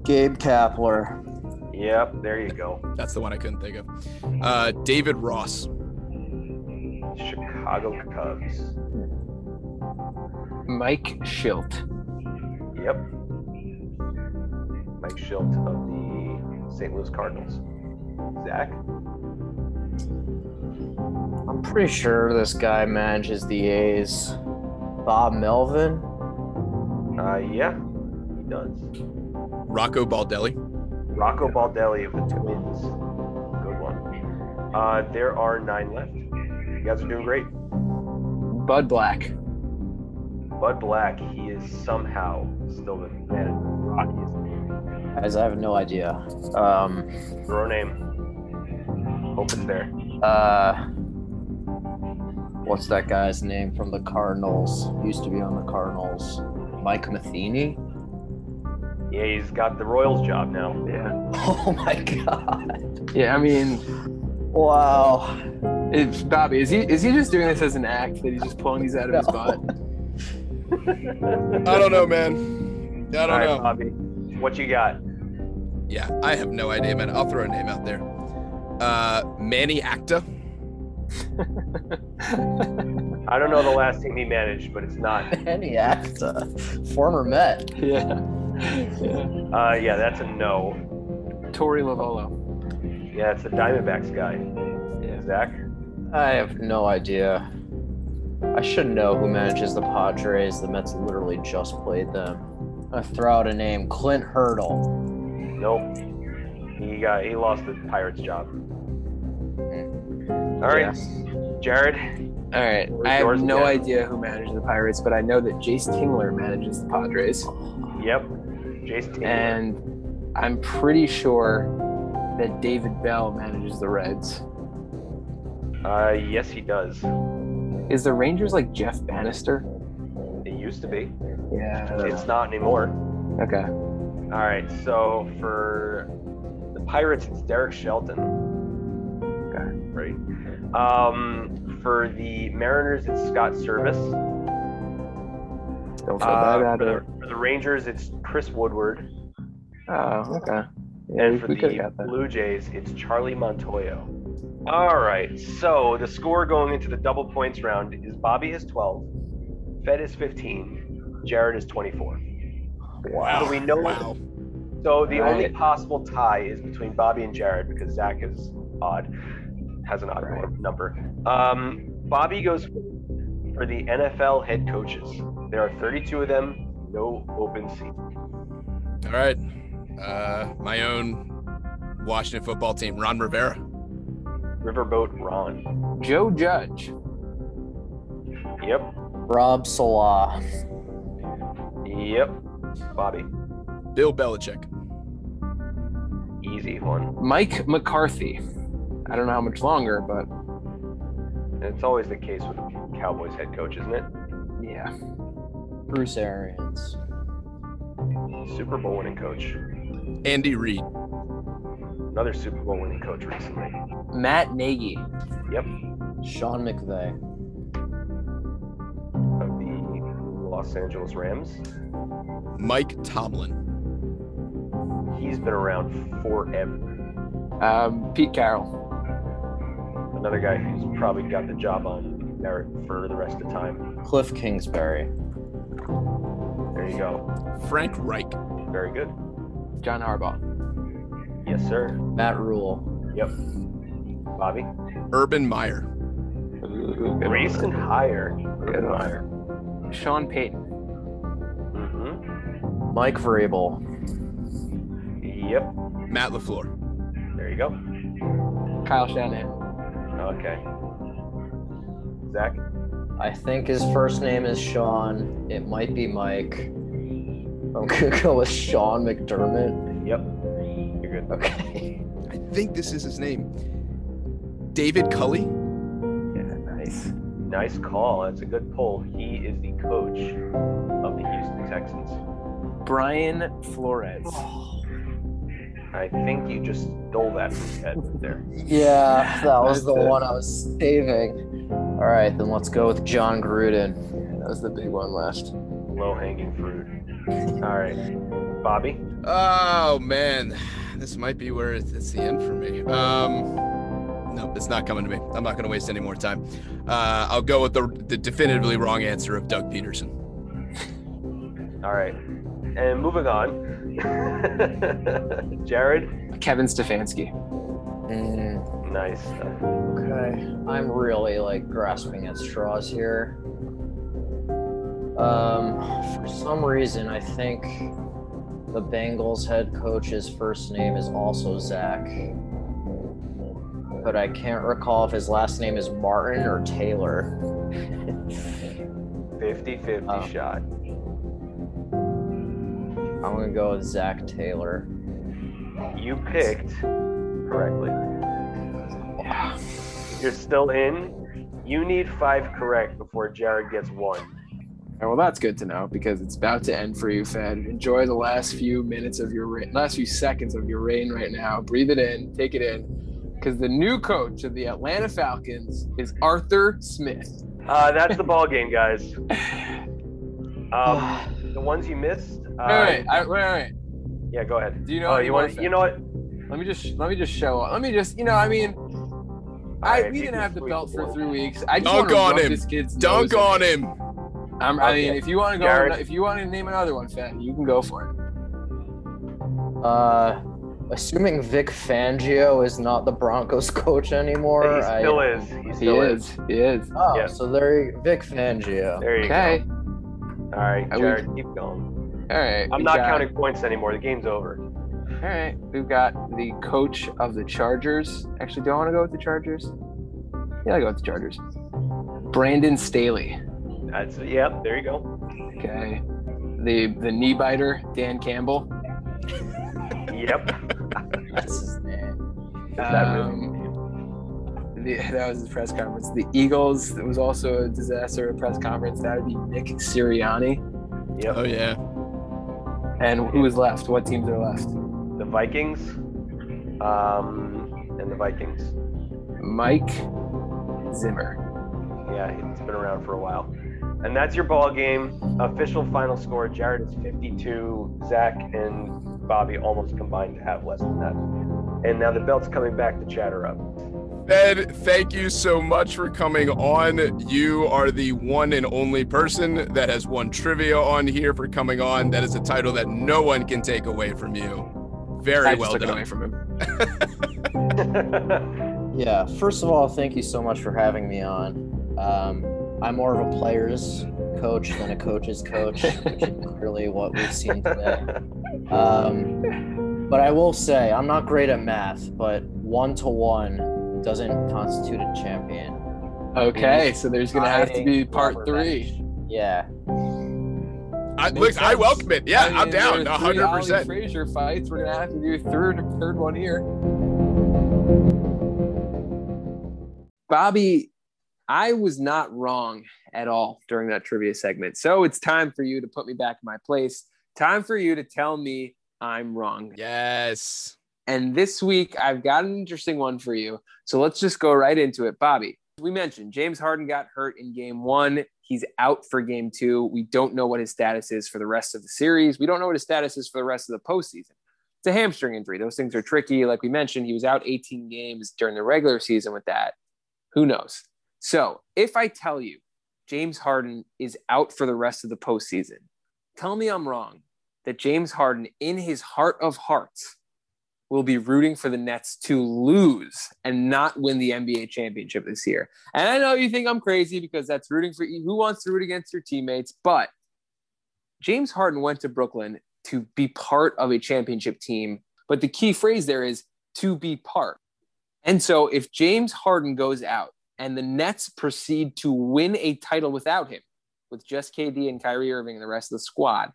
D: Gabe Kapler.
C: Yep, there you go.
B: That's the one I couldn't think of. Uh, David Ross.
C: Chicago Cubs.
A: Mike Shildt.
C: Yep. Mike Shildt of the St. Louis Cardinals. Zach?
D: I'm pretty sure this guy manages the A's. Bob Melvin.
C: Uh, yeah, he does.
B: Rocco Baldelli.
C: Rocco Baldelli of the Twins. Good one. Uh, there are nine left. You guys are doing great.
A: Bud Black.
C: Bud Black, he is somehow still the manager of the Rockies.
D: Guys, I have no idea. Um,
C: Throw a name. Hope it's there.
D: uh, what's that guy's name from the Cardinals? Used to be on the Cardinals. Mike Matheny.
C: Yeah, he's got the Royals job now.
A: Yeah.
D: Oh my god!
A: Yeah, I mean,
D: Wow.
A: it's Bobby. Is he is he just doing this as an act that he's just pulling these out of his butt?
B: I don't know, man. I don't
C: All right,
B: know.
C: Bobby. What you got?
B: Yeah, I have no idea, man. I'll throw a name out there. Uh, Manny Acta.
C: I don't know the last team he managed, but it's not.
D: Manny Acta, former Met.
A: yeah. yeah.
C: Uh, yeah, that's a no.
A: Torey Lovullo.
C: Yeah, it's the Diamondbacks guy.
A: Yeah.
C: Zach?
D: I have no idea. I should know who manages the Padres. The Mets literally just played them. I throw out a name: Clint Hurdle.
C: Nope. He got he lost the Pirates job. All right, Jared.
A: All right. I have
C: yours
A: no
C: again?
A: idea who manages the Pirates, but I know that Jayce Tingler manages the Padres,
C: Yep. Taylor.
A: and I'm pretty sure that David Bell manages the Reds.
C: Uh, yes, he does.
A: Is the Rangers like Jeff Banister?
C: It used to be.
A: Yeah. I don't
C: It's not anymore.
A: know. Okay.
C: All right, so for the Pirates, it's Derek Shelton.
A: Okay.
C: Right. Um, for the Mariners, it's Scott Servais.
A: Don't feel
C: Uh,
A: bad about
C: for, the, for the Rangers, it's Chris Woodward.
A: Oh, okay. Yeah,
C: and
A: we,
C: for
A: we
C: the. Blue Jays, it's Charlie Montoyo. All right. So the score going into the double points round is Bobby has 12, Fed is 15, Jared is 24.
B: Wow.
C: So we know
B: Wow.
C: So the only possible tie is between Bobby and Jared because Zach is odd, has an odd
A: Right.
C: number. Um, Bobby goes for the NFL head coaches. There are 32 of them, no open seat.
B: All right. Uh, my own Washington football team, Ron Rivera.
C: Riverboat Ron.
A: Joe Judge.
C: Yep.
D: Rob Saleh.
C: Yep. Bobby.
B: Bill Belichick.
C: Easy one.
A: Mike McCarthy. I don't know how much longer, but
C: And it's always the case with the Cowboys head coach, isn't it?
A: yeah.
D: Bruce Arians.
C: Super Bowl winning coach.
B: Andy Reid.
C: Another Super Bowl winning coach recently.
A: Matt Nagy.
C: Yep.
D: Sean McVay.
C: Of the Los Angeles Rams.
B: Mike Tomlin.
C: He's been around forever.
A: Um, Pete Carroll.
C: Another guy who's probably got the job on merit for the rest of the time.
D: Cliff Kingsbury.
C: There you go.
B: Frank Reich.
C: Very good.
A: John Harbaugh.
C: Yes, sir.
D: Matt Rhule.
C: Yep. Bobby.
B: Urban Meyer.
A: Ooh, good.
C: Grayson Hire.
A: Good one. Sean Payton.
D: Mike Vrabel.
C: Yep.
B: Matt LaFleur.
C: There you go.
A: Kyle Shanahan.
C: Okay. Zach.
D: I think his first name is Sean. It might be Mike. I'm gonna go with Sean McDermott.
C: Yep. You're good.
D: Okay.
B: I think this is his name. David Culley.
A: Yeah, nice.
C: Nice call. That's a good pull. He is the coach of the Houston Texans.
A: Brian Flores.
C: I think you just stole that from Ted right there.
D: Yeah, that was the one I was saving. All right, then let's go with Jon Gruden.
A: Yeah, that was the big one left.
C: Low hanging fruit. All right. Bobby.
B: Oh man, this might be where it's, it's the end for me. Um, no, it's not coming to me. I'm not going to waste any more time. Uh, I'll go with the, the definitively wrong answer of Doug Pederson.
C: All right. And moving on. Jared.
A: Kevin Stefanski.
D: Mm,
C: Nice
D: okay, I'm really like grasping at straws here. Um, for some reason, I think the Bengals head coach's first name is also Zach, but I can't recall if his last name is Martin or Taylor.
C: 50 50
D: Oh.
C: shot.
D: I'm gonna go with Zac Taylor.
C: You picked correctly.
A: Yeah.
C: You're still in. You need five correct before Jared gets one.
A: Well, that's good to know because it's about to end for you, Fed. Enjoy the last few minutes of your reign, last few seconds of your reign right now. Breathe it in, take it in, because the new coach of the Atlanta Falcons is Arthur Smith.
C: Uh, that's the ball game, guys. Um, the ones you missed. Uh,
A: wait, wait, I, wait, wait.
C: Yeah, go ahead.
A: Do you know?
C: oh, you want?
A: Fed?
C: You know what?
A: Let me just let me just show up. Let me just, you know, I mean, I
C: Alright,
A: we didn't have the belt for three weeks. I just
B: Dunk
A: want to
B: on him.
A: this kid's
B: Dunk on
A: in.
B: him.
A: I'm, I mean, if you want to go,
C: Jared.
A: if you want to name another one, fan, you can go for it.
D: Uh, assuming Vic Fangio is not the Broncos coach anymore.
C: he
D: I-
C: still is. He
A: He
C: still
A: is. He is.
D: Oh,
C: Yeah.
D: so there, you, Vic Fangio.
C: There you
A: Okay.
C: go. All right, Jared, keep going.
A: All right.
C: I'm not
A: got-
C: counting points anymore. The game's over.
A: All right, we've got the coach of the Chargers. Actually, do I want to go with the Chargers? Yeah, I go with the Chargers. Brandon Staley.
C: That's yep. There you go.
A: Okay. The the knee biter, Dan Campbell.
C: Yep.
D: That's his name.
C: Is that really?
A: Um, The, that was his press conference. The Eagles. It was also a disaster a press conference. That would be Nick Sirianni.
C: Yep.
B: Oh yeah.
A: And who is left? What teams are left?
C: The Vikings. Um, and the Vikings.
A: Mike Zimmer.
C: Yeah, it's been around for a while. And that's your ball game. Official final score: Jared is 52. Zach and Bobby almost combined to have less than that. And now the belt's coming back to chatter up.
B: Ben, thank you so much for coming on. You are the one and only person that has won trivia on here for coming on. That is a title that no one can take away from you. Very
A: I just
B: well
A: took it
B: done.
A: away from him.
D: Yeah, first of all, thank you so much for having me on. Um, I'm more of a player's coach than a coach's coach, which is clearly what we've seen today. Um, but I will say, I'm not great at math, but one to one doesn't constitute a champion.
A: Okay, so there's gonna have to be part
D: rubber
A: three.
D: match. Yeah.
B: I, look, I welcome it. Yeah,
A: I mean,
B: I'm down.
A: there
B: 100%.
A: Ali Frazier fights. We're gonna have to do third third one here. Bobby, I was not wrong at all during that trivia segment. So it's time for you to put me back in my place. Time for you to tell me I'm wrong.
B: Yes.
A: And this week, I've got an interesting one for you. So let's just go right into it. Bobby, we mentioned James Harden got hurt in game one. He's out for game two. We don't know what his status is for the rest of the series. We don't know what his status is for the rest of the postseason. It's a hamstring injury. Those things are tricky. Like we mentioned, he was out 18 games during the regular season with that. Who knows? So if I tell you James Harden is out for the rest of the postseason, tell me I'm wrong that James Harden, in his heart of hearts, will be rooting for the Nets to lose and not win the NBA championship this year. And I know you think I'm crazy because that's rooting for who wants to root against your teammates, but James Harden went to Brooklyn to be part of a championship team. But the key phrase there is to be part. And so if James Harden goes out and the Nets proceed to win a title without him, with just KD and Kyrie Irving and the rest of the squad,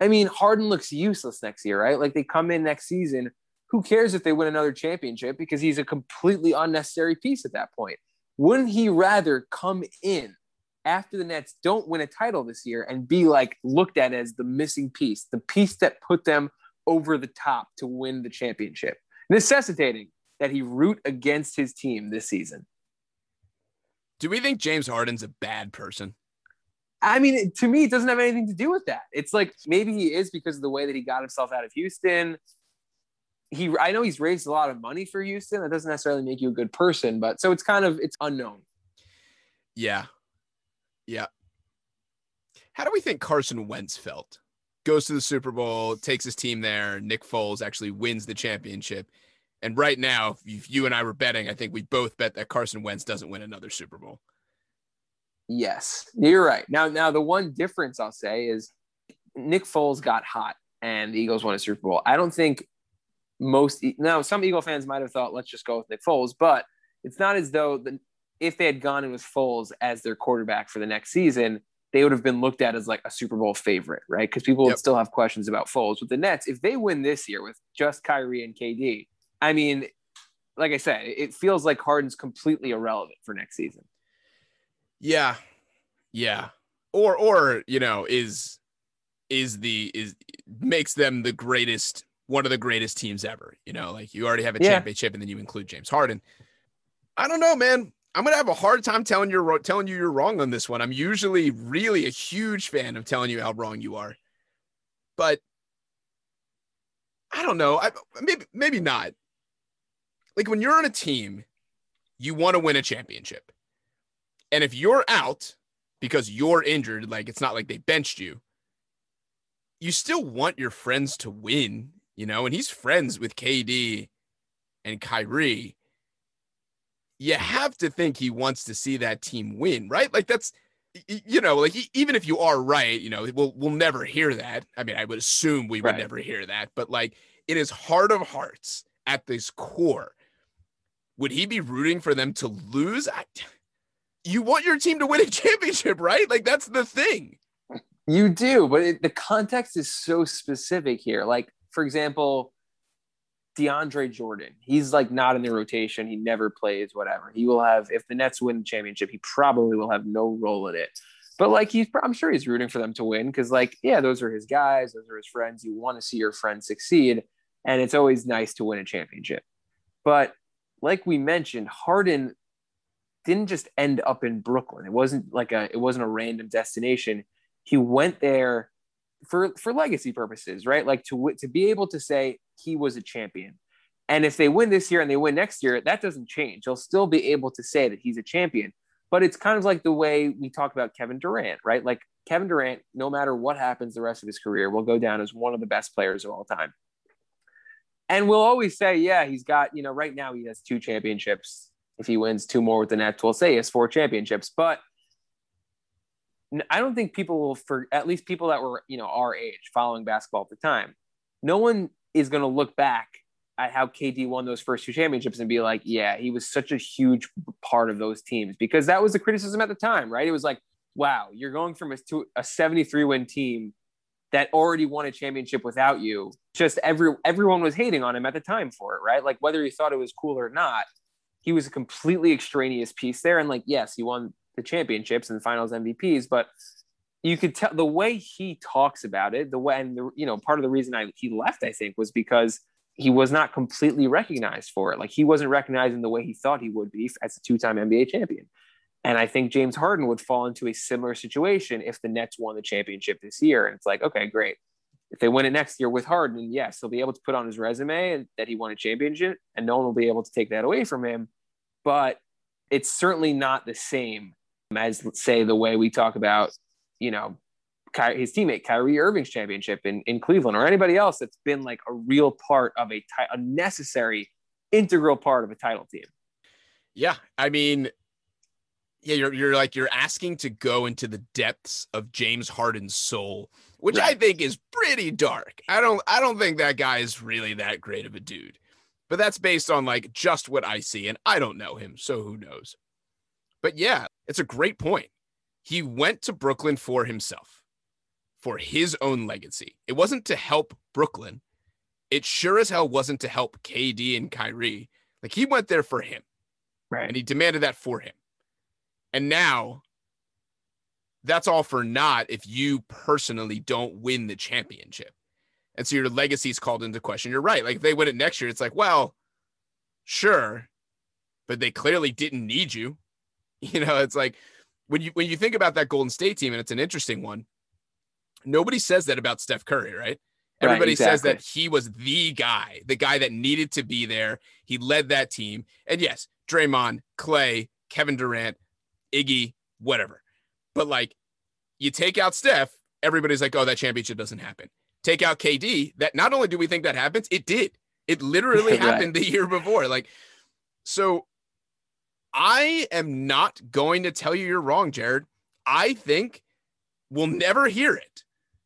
A: I mean, Harden looks useless next year, right? Like they come in next season. Who cares if they win another championship because he's a completely unnecessary piece at that point? Wouldn't he rather come in after the Nets don't win a title this year and be like looked at as the missing piece, the piece that put them over the top to win the championship, necessitating that he root against his team this season?
B: Do we think James Harden's a bad person?
A: I mean, to me, it doesn't have anything to do with that. It's like maybe he is because of the way that he got himself out of Houston. He, I know he's raised a lot of money for Houston. That doesn't necessarily make you a good person, but so it's kind of it's unknown.
B: Yeah. Yeah. How do we think Carson Wentz felt? Goes to the Super Bowl, takes his team there. Nick Foles actually wins the championship. And right now, if you and I were betting, I think we both bet that Carson Wentz doesn't win another Super Bowl.
A: Yes, you're right. Now, now the one difference I'll say is Nick Foles got hot and the Eagles won a Super Bowl. I don't think most now some Eagle fans might have thought let's just go with Nick Foles, but it's not as though the, if they had gone in with Foles as their quarterback for the next season, they would have been looked at as like a Super Bowl favorite, right? Because people
B: Yep.
A: would still have questions about Foles. With the Nets, if they win this year with just Kyrie and KD, I mean, like I said, it feels like Harden's completely irrelevant for next season.
B: Yeah. Yeah. Or or, you know, is is the is makes them the greatest one of the greatest teams ever. You know, like you already have a
A: Yeah.
B: championship and then you include James Harden. I don't know, man. I'm gonna have a hard time telling you telling you you're wrong on this one. I'm usually really a huge fan of telling you how wrong you are, but I don't know. I, maybe maybe not. Like when you're on a team, you want to win a championship, and if you're out because you're injured, like it's not like they benched you, you still want your friends to win, you know. And he's friends with KD and Kyrie you have to think he wants to see that team win, right? Like that's you know, like even if you are right, you know, we'll we'll never hear that. I mean, I would assume we would
A: Right.
B: never hear that, but like in his heart of hearts, at this core, would he be rooting for them to lose? I, you want your team to win a championship, right? Like that's the thing.
A: You do, but it, the context is so specific here. Like, for example, DeAndre Jordan, he's like not in the rotation. He never plays, whatever. He will have, if the Nets win the championship, he probably will have no role in it. But like, he's, I'm sure he's rooting for them to win because, like, yeah, those are his guys, those are his friends. You want to see your friends succeed. And it's always nice to win a championship. But like we mentioned, Harden didn't just end up in Brooklyn. It wasn't like a it wasn't a random destination. He went there for for legacy purposes, right? Like to to be able to say he was a champion. And if they win this year and they win next year, that doesn't change. He'll still be able to say that he's a champion. But it's kind of like the way we talk about Kevin Durant, right? Like Kevin Durant, no matter what happens the rest of his career, will go down as one of the best players of all time. And we'll always say, yeah, he's got, you know, right now he has two championships. If he wins two more with the Nets, we'll say he has four championships. But I don't think people will, for at least people that were, you know, our age following basketball at the time, no one is going to look back at how KD won those first two championships and be like, yeah, he was such a huge part of those teams because that was the criticism at the time, right? It was like, wow, you're going from a, to a 73 win team that already won a championship without you. Just every everyone was hating on him at the time for it, right? Like whether you thought it was cool or not, he was a completely extraneous piece there. And like, yes, he won the championships and finals MVPs, but you could tell the way he talks about it, the way and the, you know, part of the reason I he left, I think, was because he was not completely recognized for it. Like he wasn't recognized in the way he thought he would be as a two-time NBA champion. And I think James Harden would fall into a similar situation if the Nets won the championship this year. And it's like, okay, great. If they win it next year with Harden, yes, he'll be able to put on his resume that he won a championship, and no one will be able to take that away from him. But it's certainly not the same as, say, the way we talk about, you know, his teammate Kyrie Irving's championship in, in Cleveland or anybody else that's been like a real part of a, a necessary, integral part of a title team.
B: Yeah. I mean, yeah, you're you're like you're asking to go into the depths of James Harden's soul, which right. I think is pretty dark. I don't I don't think that guy is really that great of a dude. But that's based on like just what I see and I don't know him, so who knows. But yeah, it's a great point. He went to Brooklyn for himself, for his own legacy. It wasn't to help Brooklyn. It sure as hell wasn't to help KD and Kyrie. Like he went there for him.
A: Right.
B: And he demanded that for him. And now that's all for naught if you personally don't win the championship. And so your legacy is called into question. You're right. Like if they win it next year, it's like, well, sure, but they clearly didn't need you. You know, it's like when you when you think about that Golden State team, and it's an interesting one. Nobody says that about Steph Curry, right? Everybody right, exactly. says that he was the guy, the guy that needed to be there. He led that team. And yes, Draymond, Clay, Kevin Durant, Iggy, whatever. But like you take out Steph, everybody's like, oh, that championship doesn't happen. Take out KD, that not only do we think that happens, it did. It literally right. happened the year before. Like, so I am not going to tell you you're wrong, Jared. I think we'll never hear it.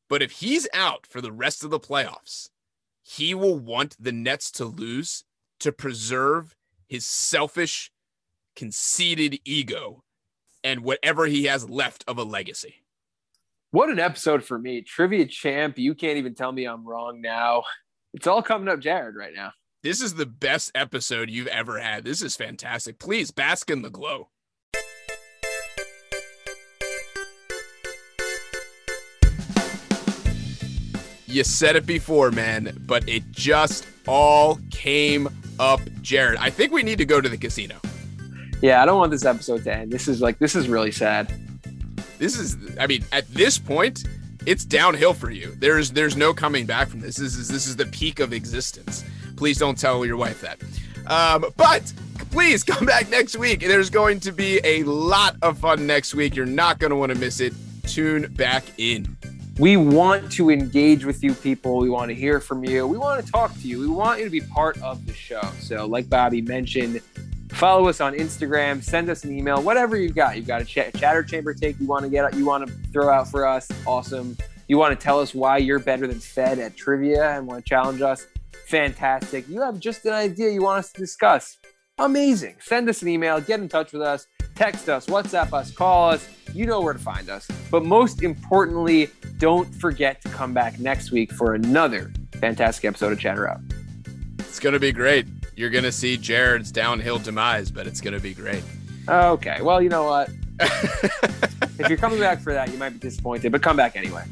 B: But if he's out for the rest of the playoffs, he will want the Nets to lose to preserve his selfish, conceited ego and whatever he has left of a legacy.
A: What an episode for me. Trivia champ. You can't even tell me I'm wrong now. It's all coming up Jared right now.
B: This is the best episode you've ever had. This is fantastic. Please bask in the glow. You said it before, man, but it just all came up, Jared. I think we need to go to the casino.
A: Yeah, I don't want this episode to end. This is like this is really sad.
B: This is I mean, at this point, it's downhill for you. There's there's no coming back from this. This is this is the peak of existence. Please don't tell your wife that. Um, but please come back next week. There's going to be a lot of fun next week. You're not going to want to miss it. Tune back in.
A: We want to engage with you people. We want to hear from you. We want to talk to you. We want you to be part of the show. So, like Bobby mentioned, Follow us on Instagram. Send us an email. Whatever you've got. You've got a ch- chatter chamber take you want to get. You want to throw out for us. Awesome. You want to tell us why you're better than Fed at trivia and want to challenge us. Fantastic. You have just an idea you want us to discuss. Amazing. Send us an email. Get in touch with us. Text us. WhatsApp us. Call us. You know where to find us. But most importantly, don't forget to come back next week for another fantastic episode of Chatter Up.
B: It's going to be great you're gonna see Jared's downhill demise, but it's gonna be great.
A: Okay. Well, you know what? if you're coming back for that, you might be disappointed, but come back anyway.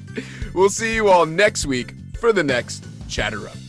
B: We'll see you all next week for the next Chatter Up.